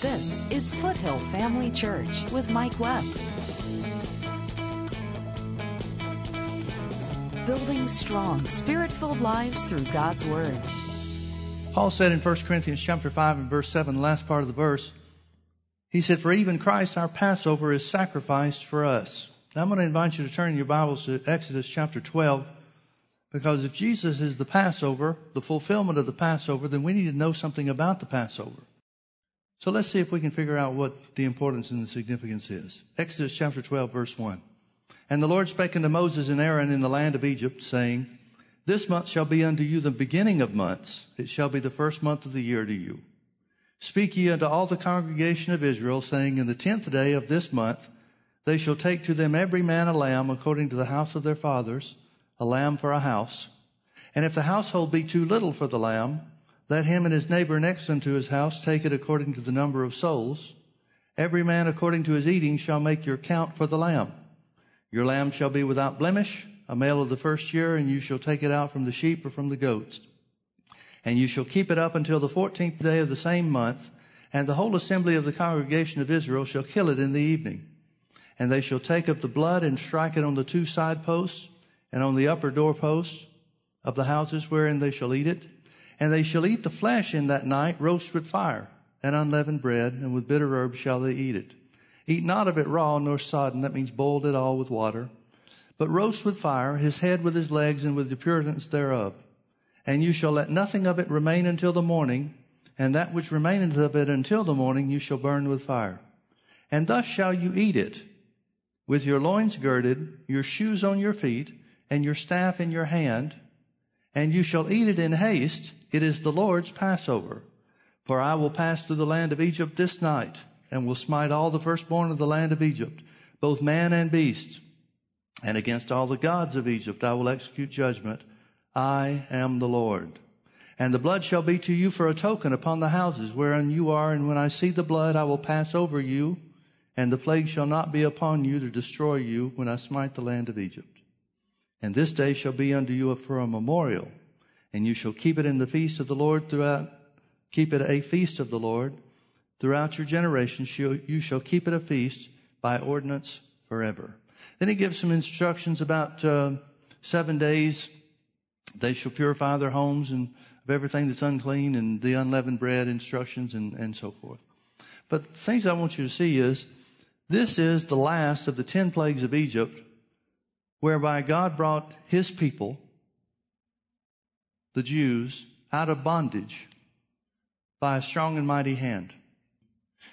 This is Foothill Family Church with Mike Webb. Building strong, spirit filled lives through God's Word. Paul said in 1 Corinthians chapter 5 and verse 7, the last part of the verse, he said, For even Christ our Passover is sacrificed for us. Now I'm going to invite you to turn your Bibles to Exodus chapter 12, because if Jesus is the Passover, the fulfillment of the Passover, then we need to know something about the Passover. So let's see if we can figure out what the importance and the significance is. Exodus chapter 12, verse 1. And the Lord spake unto Moses and Aaron in the land of Egypt, saying, This month shall be unto you the beginning of months. It shall be the first month of the year to you. Speak ye unto all the congregation of Israel, saying, In the tenth day of this month they shall take to them every man a lamb according to the house of their fathers, a lamb for a house. And if the household be too little for the lamb, let him and his neighbor next unto his house take it according to the number of souls. Every man according to his eating shall make your count for the lamb. Your lamb shall be without blemish, a male of the first year, and you shall take it out from the sheep or from the goats. And you shall keep it up until the fourteenth day of the same month, and the whole assembly of the congregation of Israel shall kill it in the evening. And they shall take up the blood and strike it on the two side posts and on the upper doorposts of the houses wherein they shall eat it. And they shall eat the flesh in that night, roast with fire, and unleavened bread, and with bitter herbs shall they eat it. Eat not of it raw nor sodden, that means boiled it all with water, but roast with fire, his head with his legs, and with the purtenance thereof. And you shall let nothing of it remain until the morning, and that which remaineth of it until the morning you shall burn with fire. And thus shall you eat it, with your loins girded, your shoes on your feet, and your staff in your hand, and you shall eat it in haste, it is the Lord's Passover. For I will pass through the land of Egypt this night, and will smite all the firstborn of the land of Egypt, both man and beast. And against all the gods of Egypt I will execute judgment. I am the Lord. And the blood shall be to you for a token upon the houses wherein you are, and when I see the blood I will pass over you, and the plague shall not be upon you to destroy you when I smite the land of Egypt. And this day shall be unto you for a memorial and you shall keep it in the feast of the Lord throughout, keep it a feast of the Lord throughout your generations. You shall keep it a feast by ordinance forever. Then he gives some instructions about uh, seven days. They shall purify their homes and of everything that's unclean and the unleavened bread instructions and, and so forth. But things I want you to see is this is the last of the ten plagues of Egypt whereby God brought his people the Jews out of bondage by a strong and mighty hand.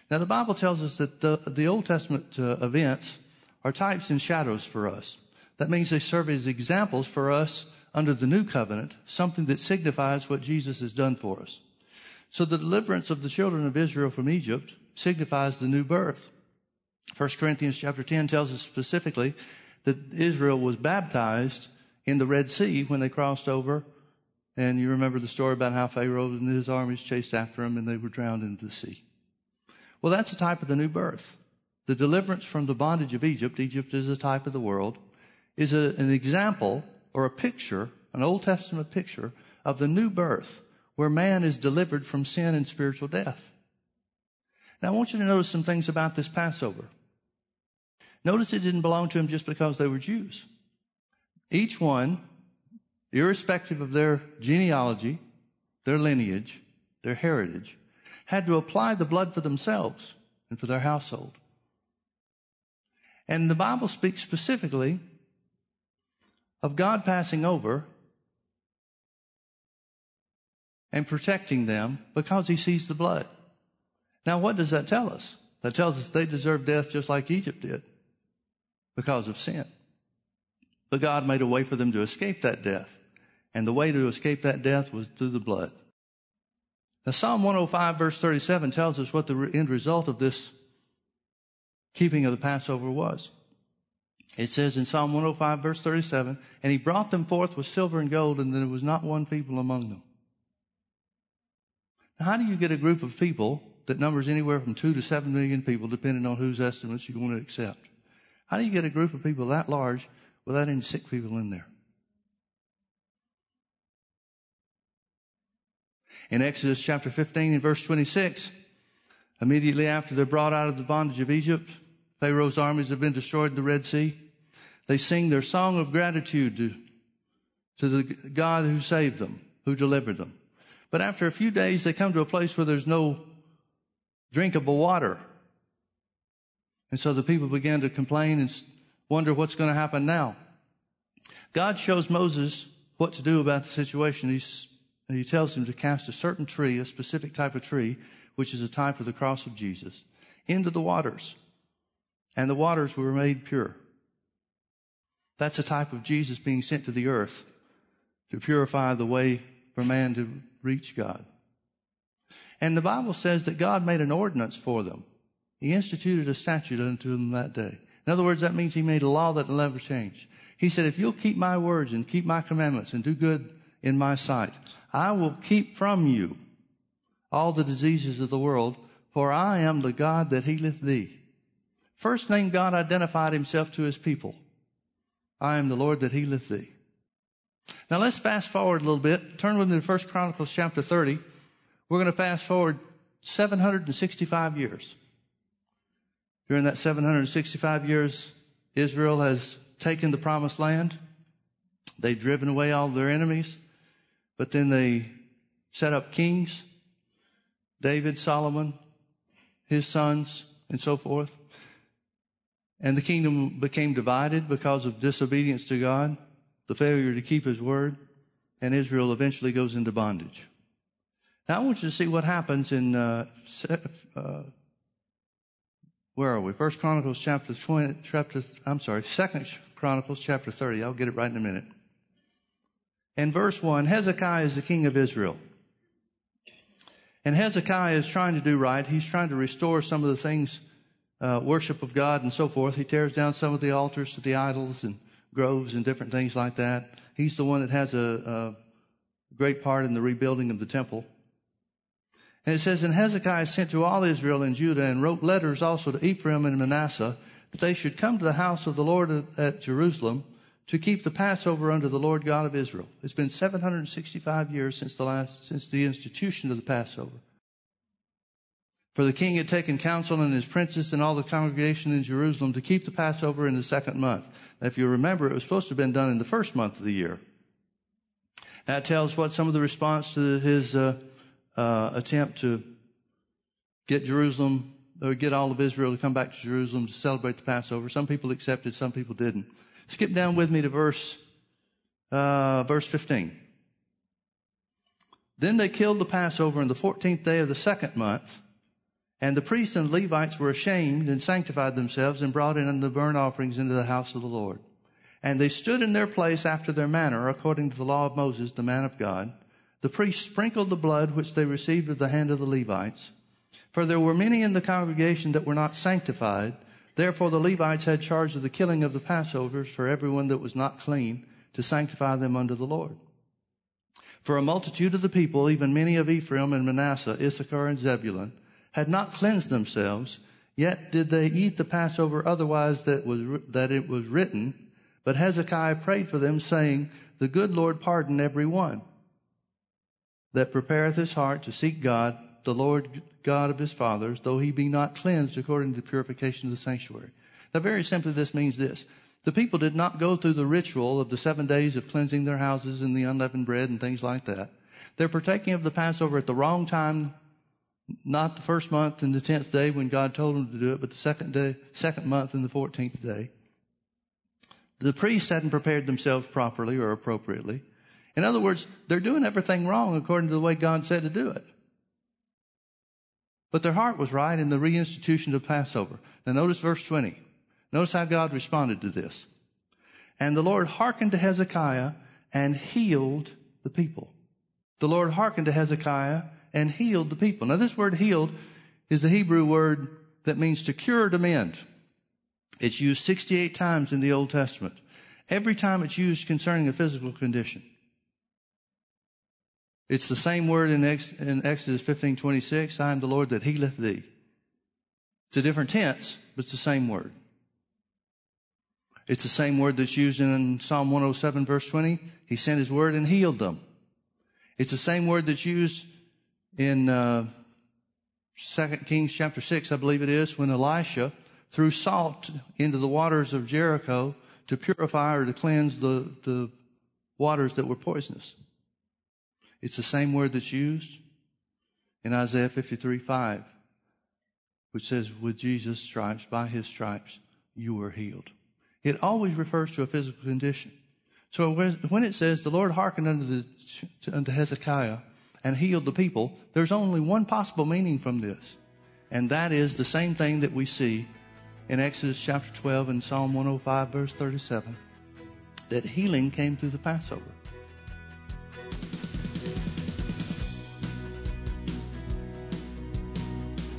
Now, the Bible tells us that the, the Old Testament uh, events are types and shadows for us. That means they serve as examples for us under the new covenant, something that signifies what Jesus has done for us. So the deliverance of the children of Israel from Egypt signifies the new birth. 1 Corinthians chapter 10 tells us specifically that Israel was baptized in the Red Sea when they crossed over and you remember the story about how Pharaoh and his armies chased after him and they were drowned into the sea. Well, that's a type of the new birth. The deliverance from the bondage of Egypt, Egypt is a type of the world, is a, an example or a picture, an Old Testament picture of the new birth where man is delivered from sin and spiritual death. Now, I want you to notice some things about this Passover. Notice it didn't belong to him just because they were Jews. Each one irrespective of their genealogy, their lineage, their heritage, had to apply the blood for themselves and for their household. And the Bible speaks specifically of God passing over and protecting them because he sees the blood. Now, what does that tell us? That tells us they deserve death just like Egypt did because of sin. But God made a way for them to escape that death. And the way to escape that death was through the blood. Now, Psalm 105, verse 37 tells us what the end result of this keeping of the Passover was. It says in Psalm 105, verse 37, and he brought them forth with silver and gold, and there was not one feeble among them. Now, how do you get a group of people that numbers anywhere from two to seven million people, depending on whose estimates you're going to accept? How do you get a group of people that large without any sick people in there? In Exodus chapter 15 and verse 26, Immediately after they're brought out of the bondage of Egypt, Pharaoh's armies have been destroyed in the Red Sea. They sing their song of gratitude to, to the God who saved them, who delivered them. But after a few days, they come to a place where there's no drinkable water. And so the people began to complain and wonder what's going to happen now. God shows Moses what to do about the situation. He's, he tells him to cast a certain tree, a specific type of tree, which is a type of the cross of Jesus, into the waters. And the waters were made pure. That's a type of Jesus being sent to the earth to purify the way for man to reach God. And the Bible says that God made an ordinance for them. He instituted a statute unto them that day. In other words, that means he made a law that will never change. He said, if you'll keep my words and keep my commandments and do good in my sight, I will keep from you all the diseases of the world, for I am the God that healeth thee. First name God identified himself to his people. I am the Lord that healeth thee. Now let's fast forward a little bit. Turn with me to First Chronicles chapter 30. We're going to fast forward 765 years. During that 765 years, Israel has taken the promised land. They've driven away all their enemies, but then they set up kings, David, Solomon, his sons, and so forth. And the kingdom became divided because of disobedience to God, the failure to keep his word, and Israel eventually goes into bondage. Now I want you to see what happens in, uh, uh, where are we? First Chronicles chapter 20, chapter, I'm sorry, Second Chronicles chapter 30. I'll get it right in a minute. In verse 1, Hezekiah is the king of Israel. And Hezekiah is trying to do right. He's trying to restore some of the things, uh, worship of God and so forth. He tears down some of the altars to the idols and groves and different things like that. He's the one that has a, a great part in the rebuilding of the temple. And it says, And Hezekiah sent to all Israel and Judah and wrote letters also to Ephraim and Manasseh that they should come to the house of the Lord at Jerusalem to keep the Passover under the Lord God of Israel. It's been 765 years since the last, since the institution of the Passover. For the king had taken counsel and his princes and all the congregation in Jerusalem to keep the Passover in the second month. Now, if you remember, it was supposed to have been done in the first month of the year. That tells what some of the response to his uh, uh, attempt to get Jerusalem or get all of Israel to come back to Jerusalem to celebrate the Passover. Some people accepted, some people didn't. Skip down with me to verse uh, verse 15. Then they killed the Passover on the 14th day of the second month, and the priests and Levites were ashamed and sanctified themselves and brought in the burnt offerings into the house of the Lord. And they stood in their place after their manner, according to the law of Moses, the man of God. The priests sprinkled the blood which they received at the hand of the Levites. For there were many in the congregation that were not sanctified, Therefore the Levites had charge of the killing of the Passovers for everyone that was not clean to sanctify them unto the Lord. For a multitude of the people, even many of Ephraim and Manasseh, Issachar and Zebulun, had not cleansed themselves, yet did they eat the Passover otherwise that, was, that it was written. But Hezekiah prayed for them, saying, The good Lord pardon every one that prepareth his heart to seek God, the Lord God of his fathers, though he be not cleansed according to the purification of the sanctuary. Now, very simply, this means this. The people did not go through the ritual of the seven days of cleansing their houses and the unleavened bread and things like that. They're partaking of the Passover at the wrong time, not the first month and the tenth day when God told them to do it, but the second day, second month and the fourteenth day. The priests hadn't prepared themselves properly or appropriately. In other words, they're doing everything wrong according to the way God said to do it. But their heart was right in the reinstitution of Passover. Now notice verse 20. Notice how God responded to this. And the Lord hearkened to Hezekiah and healed the people. The Lord hearkened to Hezekiah and healed the people. Now this word healed is the Hebrew word that means to cure or to mend. It's used 68 times in the Old Testament. Every time it's used concerning a physical condition. It's the same word in, Ex- in Exodus 15 26. I am the Lord that healeth thee. It's a different tense, but it's the same word. It's the same word that's used in Psalm 107 verse 20. He sent his word and healed them. It's the same word that's used in uh, Second Kings chapter 6, I believe it is, when Elisha threw salt into the waters of Jericho to purify or to cleanse the, the waters that were poisonous. It's the same word that's used in Isaiah 53 5, which says, With Jesus' stripes, by his stripes, you were healed. It always refers to a physical condition. So when it says the Lord hearkened unto, the, unto Hezekiah and healed the people, there's only one possible meaning from this. And that is the same thing that we see in Exodus chapter 12 and Psalm 105 verse 37. That healing came through the Passover.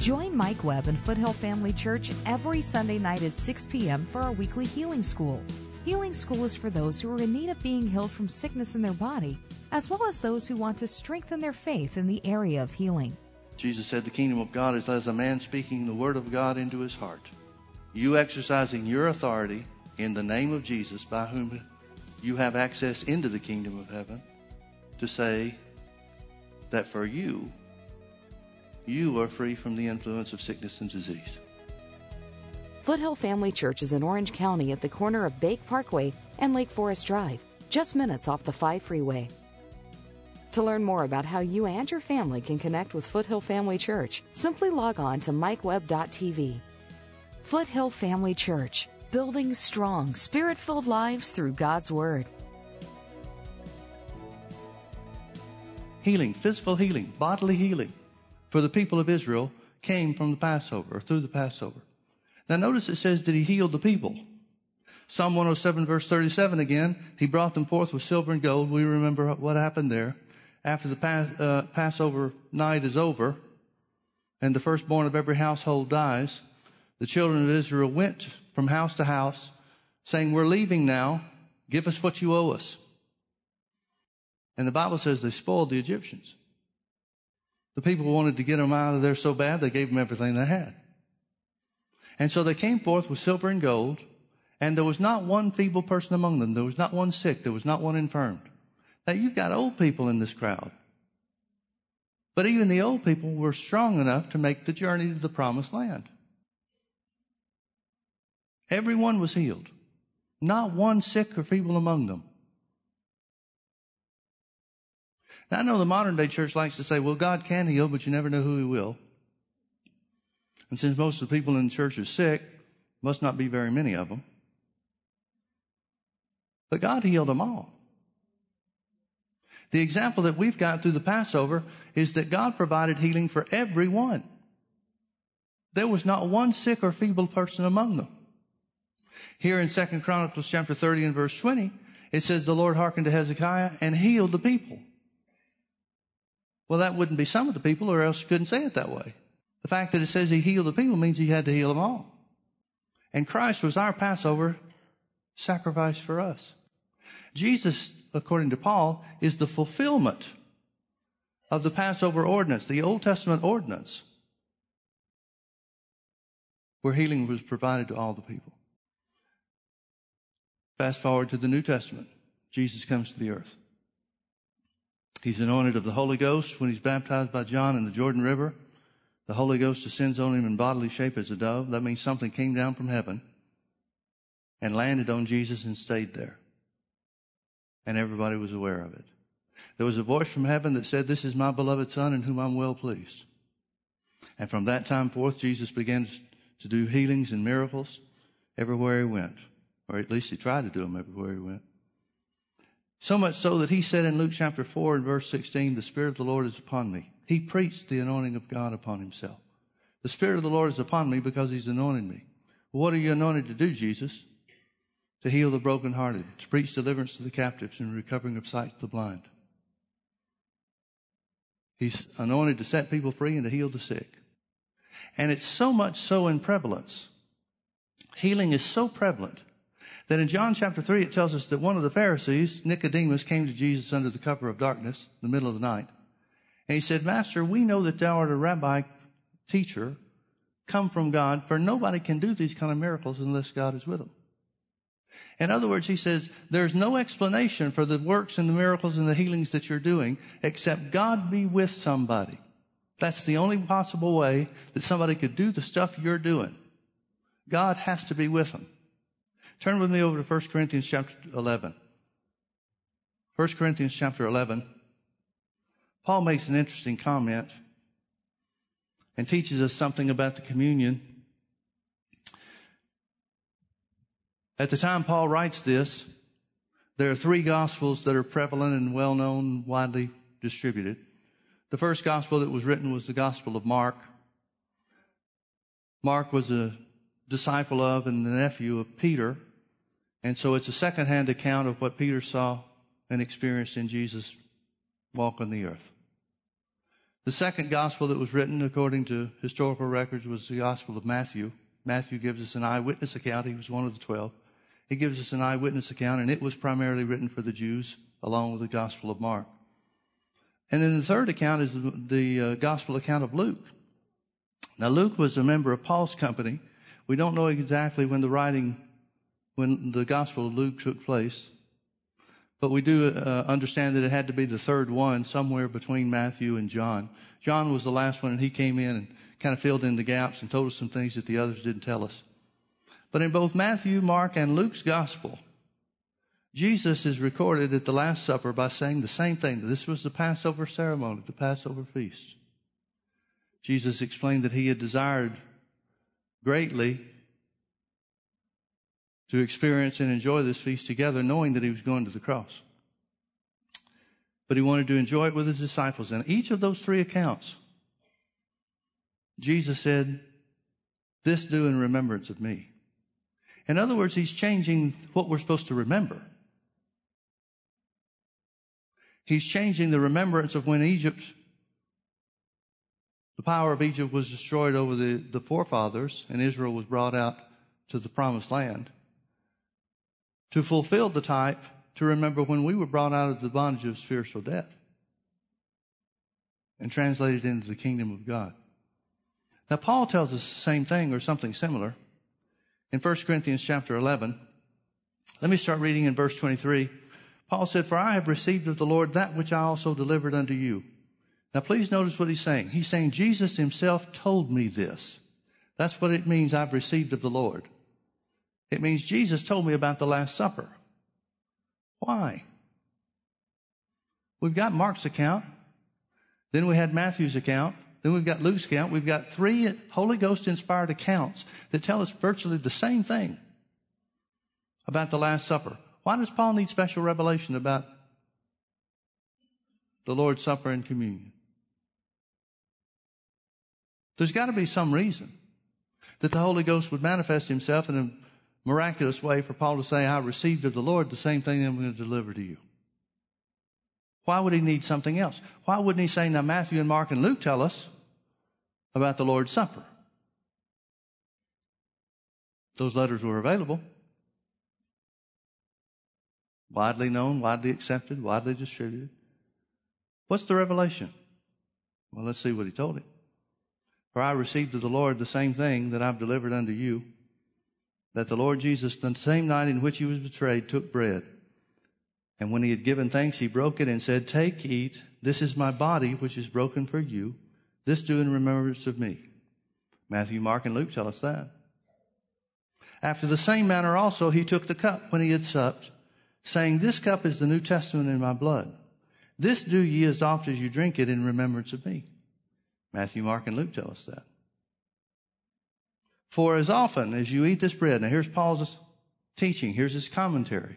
Join Mike Webb and Foothill Family Church every Sunday night at 6 p.m. for our weekly healing school. Healing School is for those who are in need of being healed from sickness in their body, as well as those who want to strengthen their faith in the area of healing. Jesus said the kingdom of God is as a man speaking the word of God into his heart. You exercising your authority in the name of Jesus by whom you have access into the kingdom of heaven to say that for you you are free from the influence of sickness and disease. Foothill Family Church is in Orange County at the corner of Bake Parkway and Lake Forest Drive, just minutes off the 5 freeway. To learn more about how you and your family can connect with Foothill Family Church, simply log on to mikewebb.tv. Foothill Family Church, building strong, spirit filled lives through God's Word. Healing, physical healing, bodily healing for the people of Israel came from the Passover or through the Passover. Now notice it says that he healed the people. Psalm 107 verse 37 again, he brought them forth with silver and gold. We remember what happened there. After the uh, Passover night is over and the firstborn of every household dies, the children of Israel went from house to house saying, we're leaving now. Give us what you owe us. And the Bible says they spoiled the Egyptians. The people wanted to get them out of there so bad, they gave them everything they had. And so they came forth with silver and gold, and there was not one feeble person among them. There was not one sick. There was not one infirmed. Now you've got old people in this crowd. But even the old people were strong enough to make the journey to the promised land. Everyone was healed. Not one sick or feeble among them. Now, I know the modern day church likes to say, well, God can heal, but you never know who he will. And since most of the people in the church are sick, must not be very many of them. But God healed them all. The example that we've got through the Passover is that God provided healing for everyone. There was not one sick or feeble person among them. Here in Second Chronicles chapter 30 and verse 20, it says the Lord hearkened to Hezekiah and healed the people. Well, that wouldn't be some of the people, or else you couldn't say it that way. The fact that it says he healed the people means he had to heal them all. And Christ was our Passover sacrifice for us. Jesus, according to Paul, is the fulfillment of the Passover ordinance, the Old Testament ordinance, where healing was provided to all the people. Fast forward to the New Testament. Jesus comes to the earth. He's anointed of the Holy Ghost when he's baptized by John in the Jordan River. The Holy Ghost descends on him in bodily shape as a dove. That means something came down from heaven and landed on Jesus and stayed there. And everybody was aware of it. There was a voice from heaven that said, This is my beloved Son in whom I'm well pleased. And from that time forth, Jesus began to do healings and miracles everywhere he went. Or at least he tried to do them everywhere he went. So much so that he said in Luke chapter 4 and verse 16, the Spirit of the Lord is upon me. He preached the anointing of God upon himself. The Spirit of the Lord is upon me because he's anointed me. What are you anointed to do, Jesus? To heal the brokenhearted, to preach deliverance to the captives and recovering of sight to the blind. He's anointed to set people free and to heal the sick. And it's so much so in prevalence. Healing is so prevalent that in John chapter 3, it tells us that one of the Pharisees, Nicodemus, came to Jesus under the cover of darkness in the middle of the night. And he said, Master, we know that thou art a rabbi teacher come from God, for nobody can do these kind of miracles unless God is with them. In other words, he says, there's no explanation for the works and the miracles and the healings that you're doing except God be with somebody. That's the only possible way that somebody could do the stuff you're doing. God has to be with them. Turn with me over to 1 Corinthians chapter 11. 1 Corinthians chapter 11. Paul makes an interesting comment and teaches us something about the communion. At the time Paul writes this, there are three gospels that are prevalent and well known, widely distributed. The first gospel that was written was the gospel of Mark. Mark was a disciple of and the nephew of Peter. And so it's a secondhand account of what Peter saw and experienced in Jesus walk on the earth. The second gospel that was written according to historical records was the gospel of Matthew. Matthew gives us an eyewitness account. He was one of the twelve. He gives us an eyewitness account, and it was primarily written for the Jews, along with the gospel of Mark. And then the third account is the uh, gospel account of Luke. Now, Luke was a member of Paul's company. We don't know exactly when the writing, when the gospel of Luke took place. But we do uh, understand that it had to be the third one, somewhere between Matthew and John. John was the last one, and he came in and kind of filled in the gaps and told us some things that the others didn't tell us. But in both Matthew, Mark, and Luke's gospel, Jesus is recorded at the Last Supper by saying the same thing. This was the Passover ceremony, the Passover feast. Jesus explained that he had desired greatly to experience and enjoy this feast together, knowing that he was going to the cross. But he wanted to enjoy it with his disciples. And each of those three accounts, Jesus said, This do in remembrance of me. In other words, he's changing what we're supposed to remember. He's changing the remembrance of when Egypt, the power of Egypt was destroyed over the, the forefathers and Israel was brought out to the promised land to fulfill the type to remember when we were brought out of the bondage of spiritual death and translated into the kingdom of God. Now, Paul tells us the same thing or something similar in 1 Corinthians chapter 11. Let me start reading in verse 23. Paul said, For I have received of the Lord that which I also delivered unto you. Now, please notice what he's saying. He's saying, Jesus himself told me this. That's what it means I've received of the Lord. It means Jesus told me about the Last Supper. Why? We've got Mark's account. Then we had Matthew's account. Then we've got Luke's account. We've got three Holy Ghost inspired accounts that tell us virtually the same thing about the Last Supper. Why does Paul need special revelation about the Lord's Supper and communion? There's got to be some reason that the Holy Ghost would manifest himself in a miraculous way for Paul to say, I received of the Lord the same thing that I'm going to deliver to you. Why would he need something else? Why wouldn't he say, now Matthew and Mark and Luke tell us about the Lord's Supper? Those letters were available. Widely known, widely accepted, widely distributed. What's the revelation? Well, let's see what he told him. For I received of the Lord the same thing that I've delivered unto you, that the Lord Jesus, the same night in which he was betrayed, took bread. And when he had given thanks, he broke it and said, Take, eat. This is my body, which is broken for you. This do in remembrance of me. Matthew, Mark, and Luke tell us that. After the same manner also, he took the cup when he had supped, saying, This cup is the New Testament in my blood. This do ye as oft as you drink it in remembrance of me. Matthew, Mark, and Luke tell us that. For as often as you eat this bread, now here's Paul's teaching, here's his commentary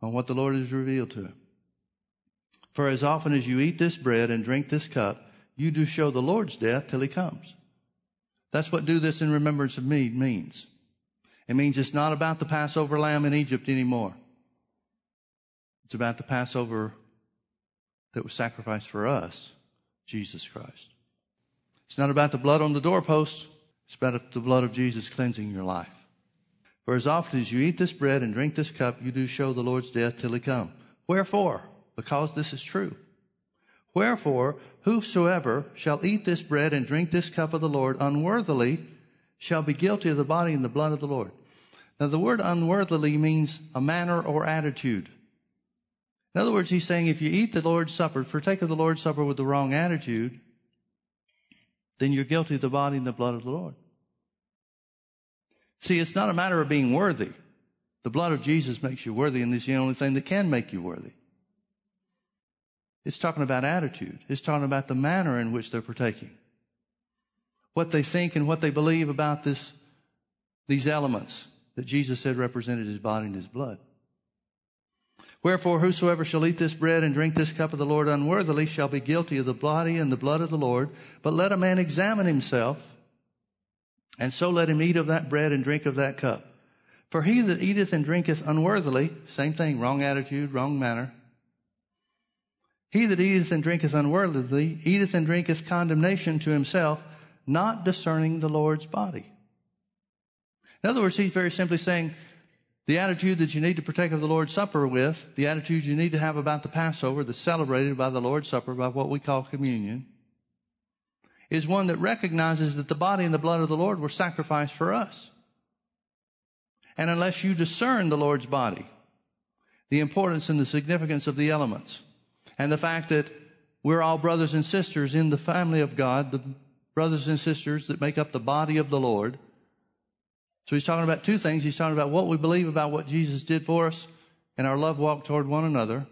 on what the Lord has revealed to him. For as often as you eat this bread and drink this cup, you do show the Lord's death till he comes. That's what do this in remembrance of me means. It means it's not about the Passover lamb in Egypt anymore. It's about the Passover that was sacrificed for us, Jesus Christ. It's not about the blood on the doorpost. It's about the blood of Jesus cleansing your life. For as often as you eat this bread and drink this cup, you do show the Lord's death till he come. Wherefore? Because this is true. Wherefore, whosoever shall eat this bread and drink this cup of the Lord unworthily shall be guilty of the body and the blood of the Lord. Now, the word unworthily means a manner or attitude. In other words, he's saying if you eat the Lord's Supper, partake of the Lord's Supper with the wrong attitude, then you're guilty of the body and the blood of the Lord. See, it's not a matter of being worthy. The blood of Jesus makes you worthy, and it's the only thing that can make you worthy. It's talking about attitude. It's talking about the manner in which they're partaking. What they think and what they believe about this, these elements that Jesus said represented his body and his blood. Wherefore, whosoever shall eat this bread and drink this cup of the Lord unworthily shall be guilty of the body and the blood of the Lord. But let a man examine himself, and so let him eat of that bread and drink of that cup. For he that eateth and drinketh unworthily, same thing, wrong attitude, wrong manner. He that eateth and drinketh unworthily, eateth and drinketh condemnation to himself, not discerning the Lord's body. In other words, he's very simply saying, the attitude that you need to partake of the Lord's Supper with, the attitude you need to have about the Passover that's celebrated by the Lord's Supper, by what we call communion, is one that recognizes that the body and the blood of the Lord were sacrificed for us. And unless you discern the Lord's body, the importance and the significance of the elements, and the fact that we're all brothers and sisters in the family of God, the brothers and sisters that make up the body of the Lord, so he's talking about two things. He's talking about what we believe about what Jesus did for us and our love walk toward one another.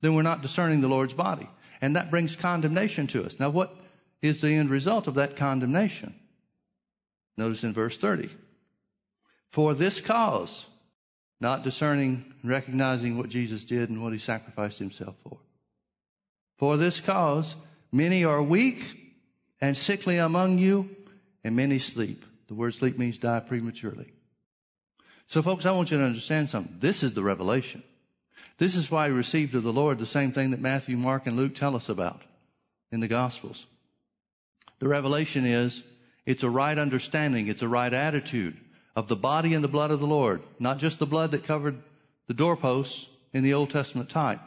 Then we're not discerning the Lord's body. And that brings condemnation to us. Now, what is the end result of that condemnation? Notice in verse 30. For this cause, not discerning and recognizing what Jesus did and what he sacrificed himself for. For this cause, many are weak and sickly among you, and many sleep. The word sleep means die prematurely. So folks, I want you to understand something. This is the revelation. This is why we received of the Lord the same thing that Matthew, Mark, and Luke tell us about in the Gospels. The revelation is it's a right understanding, it's a right attitude of the body and the blood of the Lord, not just the blood that covered the doorposts in the Old Testament type,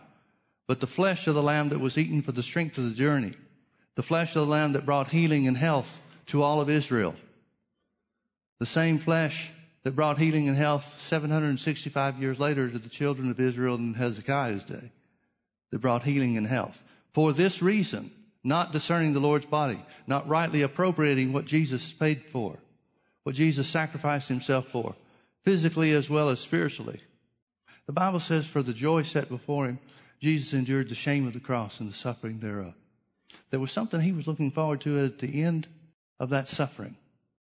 but the flesh of the lamb that was eaten for the strength of the journey, the flesh of the lamb that brought healing and health to all of Israel. The same flesh that brought healing and health 765 years later to the children of Israel in Hezekiah's day, that brought healing and health. For this reason, not discerning the Lord's body, not rightly appropriating what Jesus paid for, what Jesus sacrificed himself for, physically as well as spiritually. The Bible says, for the joy set before him, Jesus endured the shame of the cross and the suffering thereof. There was something he was looking forward to at the end of that suffering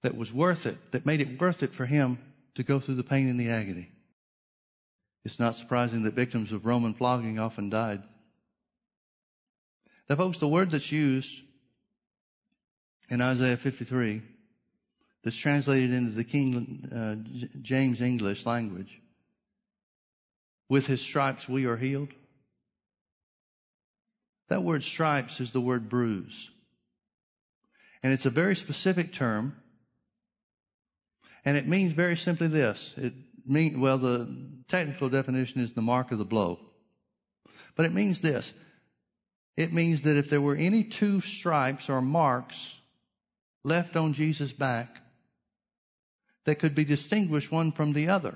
that was worth it, that made it worth it for him to go through the pain and the agony. It's not surprising that victims of Roman flogging often died. Now, folks, the word that's used in Isaiah 53, that's translated into the King uh, James English language, with his stripes we are healed. That word stripes is the word bruise. And it's a very specific term. And it means very simply this. It mean, well, the technical definition is the mark of the blow. But it means this. It means that if there were any two stripes or marks left on Jesus' back that could be distinguished one from the other,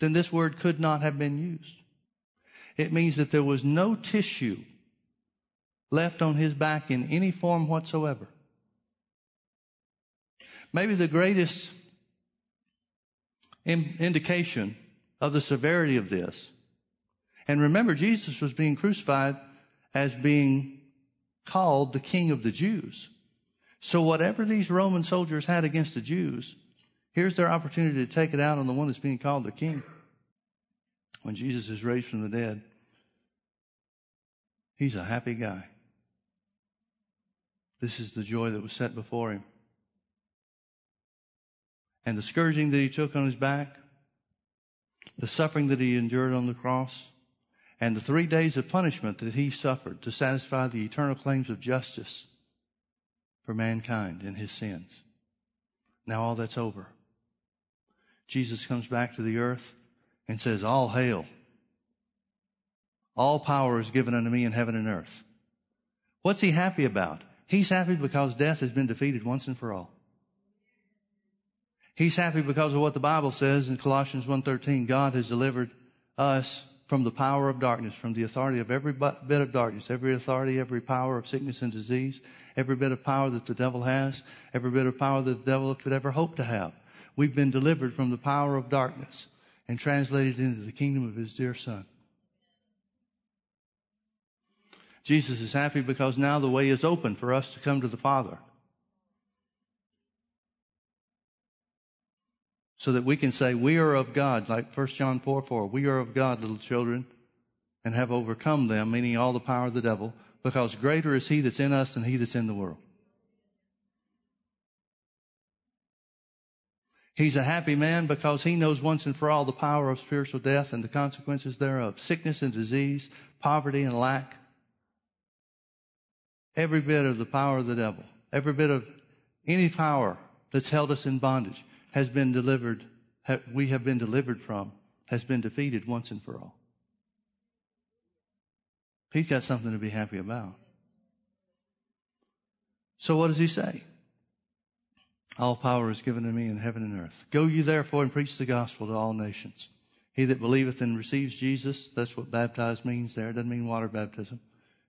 then this word could not have been used. It means that there was no tissue left on his back in any form whatsoever. Maybe the greatest indication of the severity of this. And remember, Jesus was being crucified as being called the King of the Jews. So whatever these Roman soldiers had against the Jews, here's their opportunity to take it out on the one that's being called the King. When Jesus is raised from the dead, he's a happy guy. This is the joy that was set before him and the scourging that he took on his back, the suffering that he endured on the cross, and the three days of punishment that he suffered to satisfy the eternal claims of justice for mankind and his sins. Now all that's over. Jesus comes back to the earth and says, All hail. All power is given unto me in heaven and earth. What's he happy about? He's happy because death has been defeated once and for all. He's happy because of what the Bible says in Colossians 1.13. God has delivered us from the power of darkness, from the authority of every bit of darkness, every authority, every power of sickness and disease, every bit of power that the devil has, every bit of power that the devil could ever hope to have. We've been delivered from the power of darkness and translated into the kingdom of his dear son. Jesus is happy because now the way is open for us to come to the Father. So that we can say, We are of God, like 1 John 4 4. We are of God, little children, and have overcome them, meaning all the power of the devil, because greater is he that's in us than he that's in the world. He's a happy man because he knows once and for all the power of spiritual death and the consequences thereof sickness and disease, poverty and lack. Every bit of the power of the devil, every bit of any power that's held us in bondage has been delivered, we have been delivered from, has been defeated once and for all. He's got something to be happy about. So what does he say? All power is given to me in heaven and earth. Go you therefore and preach the gospel to all nations. He that believeth and receives Jesus, that's what baptized means there. It doesn't mean water baptism.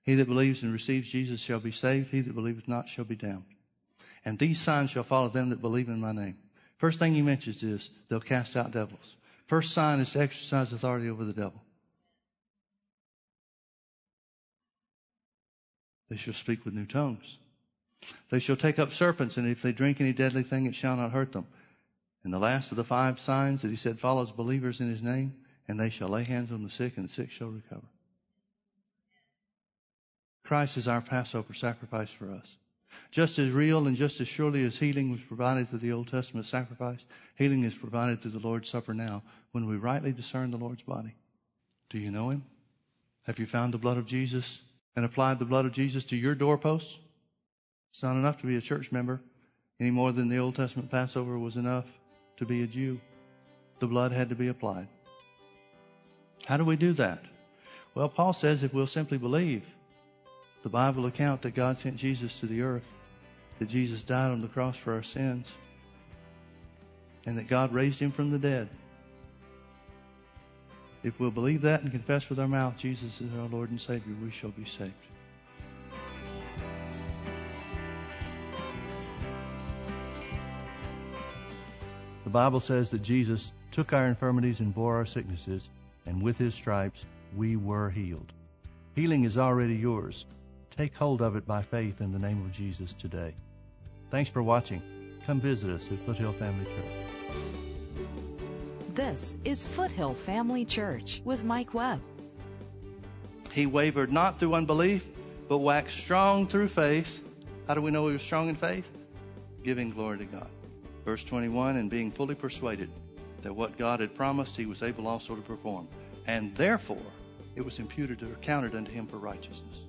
He that believes and receives Jesus shall be saved. He that believeth not shall be damned. And these signs shall follow them that believe in my name. First thing he mentions is they'll cast out devils. First sign is to exercise authority over the devil. They shall speak with new tongues. They shall take up serpents, and if they drink any deadly thing, it shall not hurt them. And the last of the five signs that he said follows believers in his name, and they shall lay hands on the sick, and the sick shall recover. Christ is our Passover sacrifice for us. Just as real and just as surely as healing was provided through the Old Testament sacrifice, healing is provided through the Lord's Supper now when we rightly discern the Lord's body. Do you know Him? Have you found the blood of Jesus and applied the blood of Jesus to your doorposts? It's not enough to be a church member any more than the Old Testament Passover was enough to be a Jew. The blood had to be applied. How do we do that? Well, Paul says if we'll simply believe the Bible account that God sent Jesus to the earth that Jesus died on the cross for our sins and that God raised him from the dead. If we'll believe that and confess with our mouth Jesus is our Lord and Savior, we shall be saved. The Bible says that Jesus took our infirmities and bore our sicknesses, and with his stripes we were healed. Healing is already yours. Take hold of it by faith in the name of Jesus today. Thanks for watching. Come visit us at Foothill Family Church. This is Foothill Family Church with Mike Webb. He wavered not through unbelief, but waxed strong through faith. How do we know he was strong in faith? Giving glory to God. Verse 21 and being fully persuaded that what God had promised, he was able also to perform. And therefore, it was imputed or counted unto him for righteousness.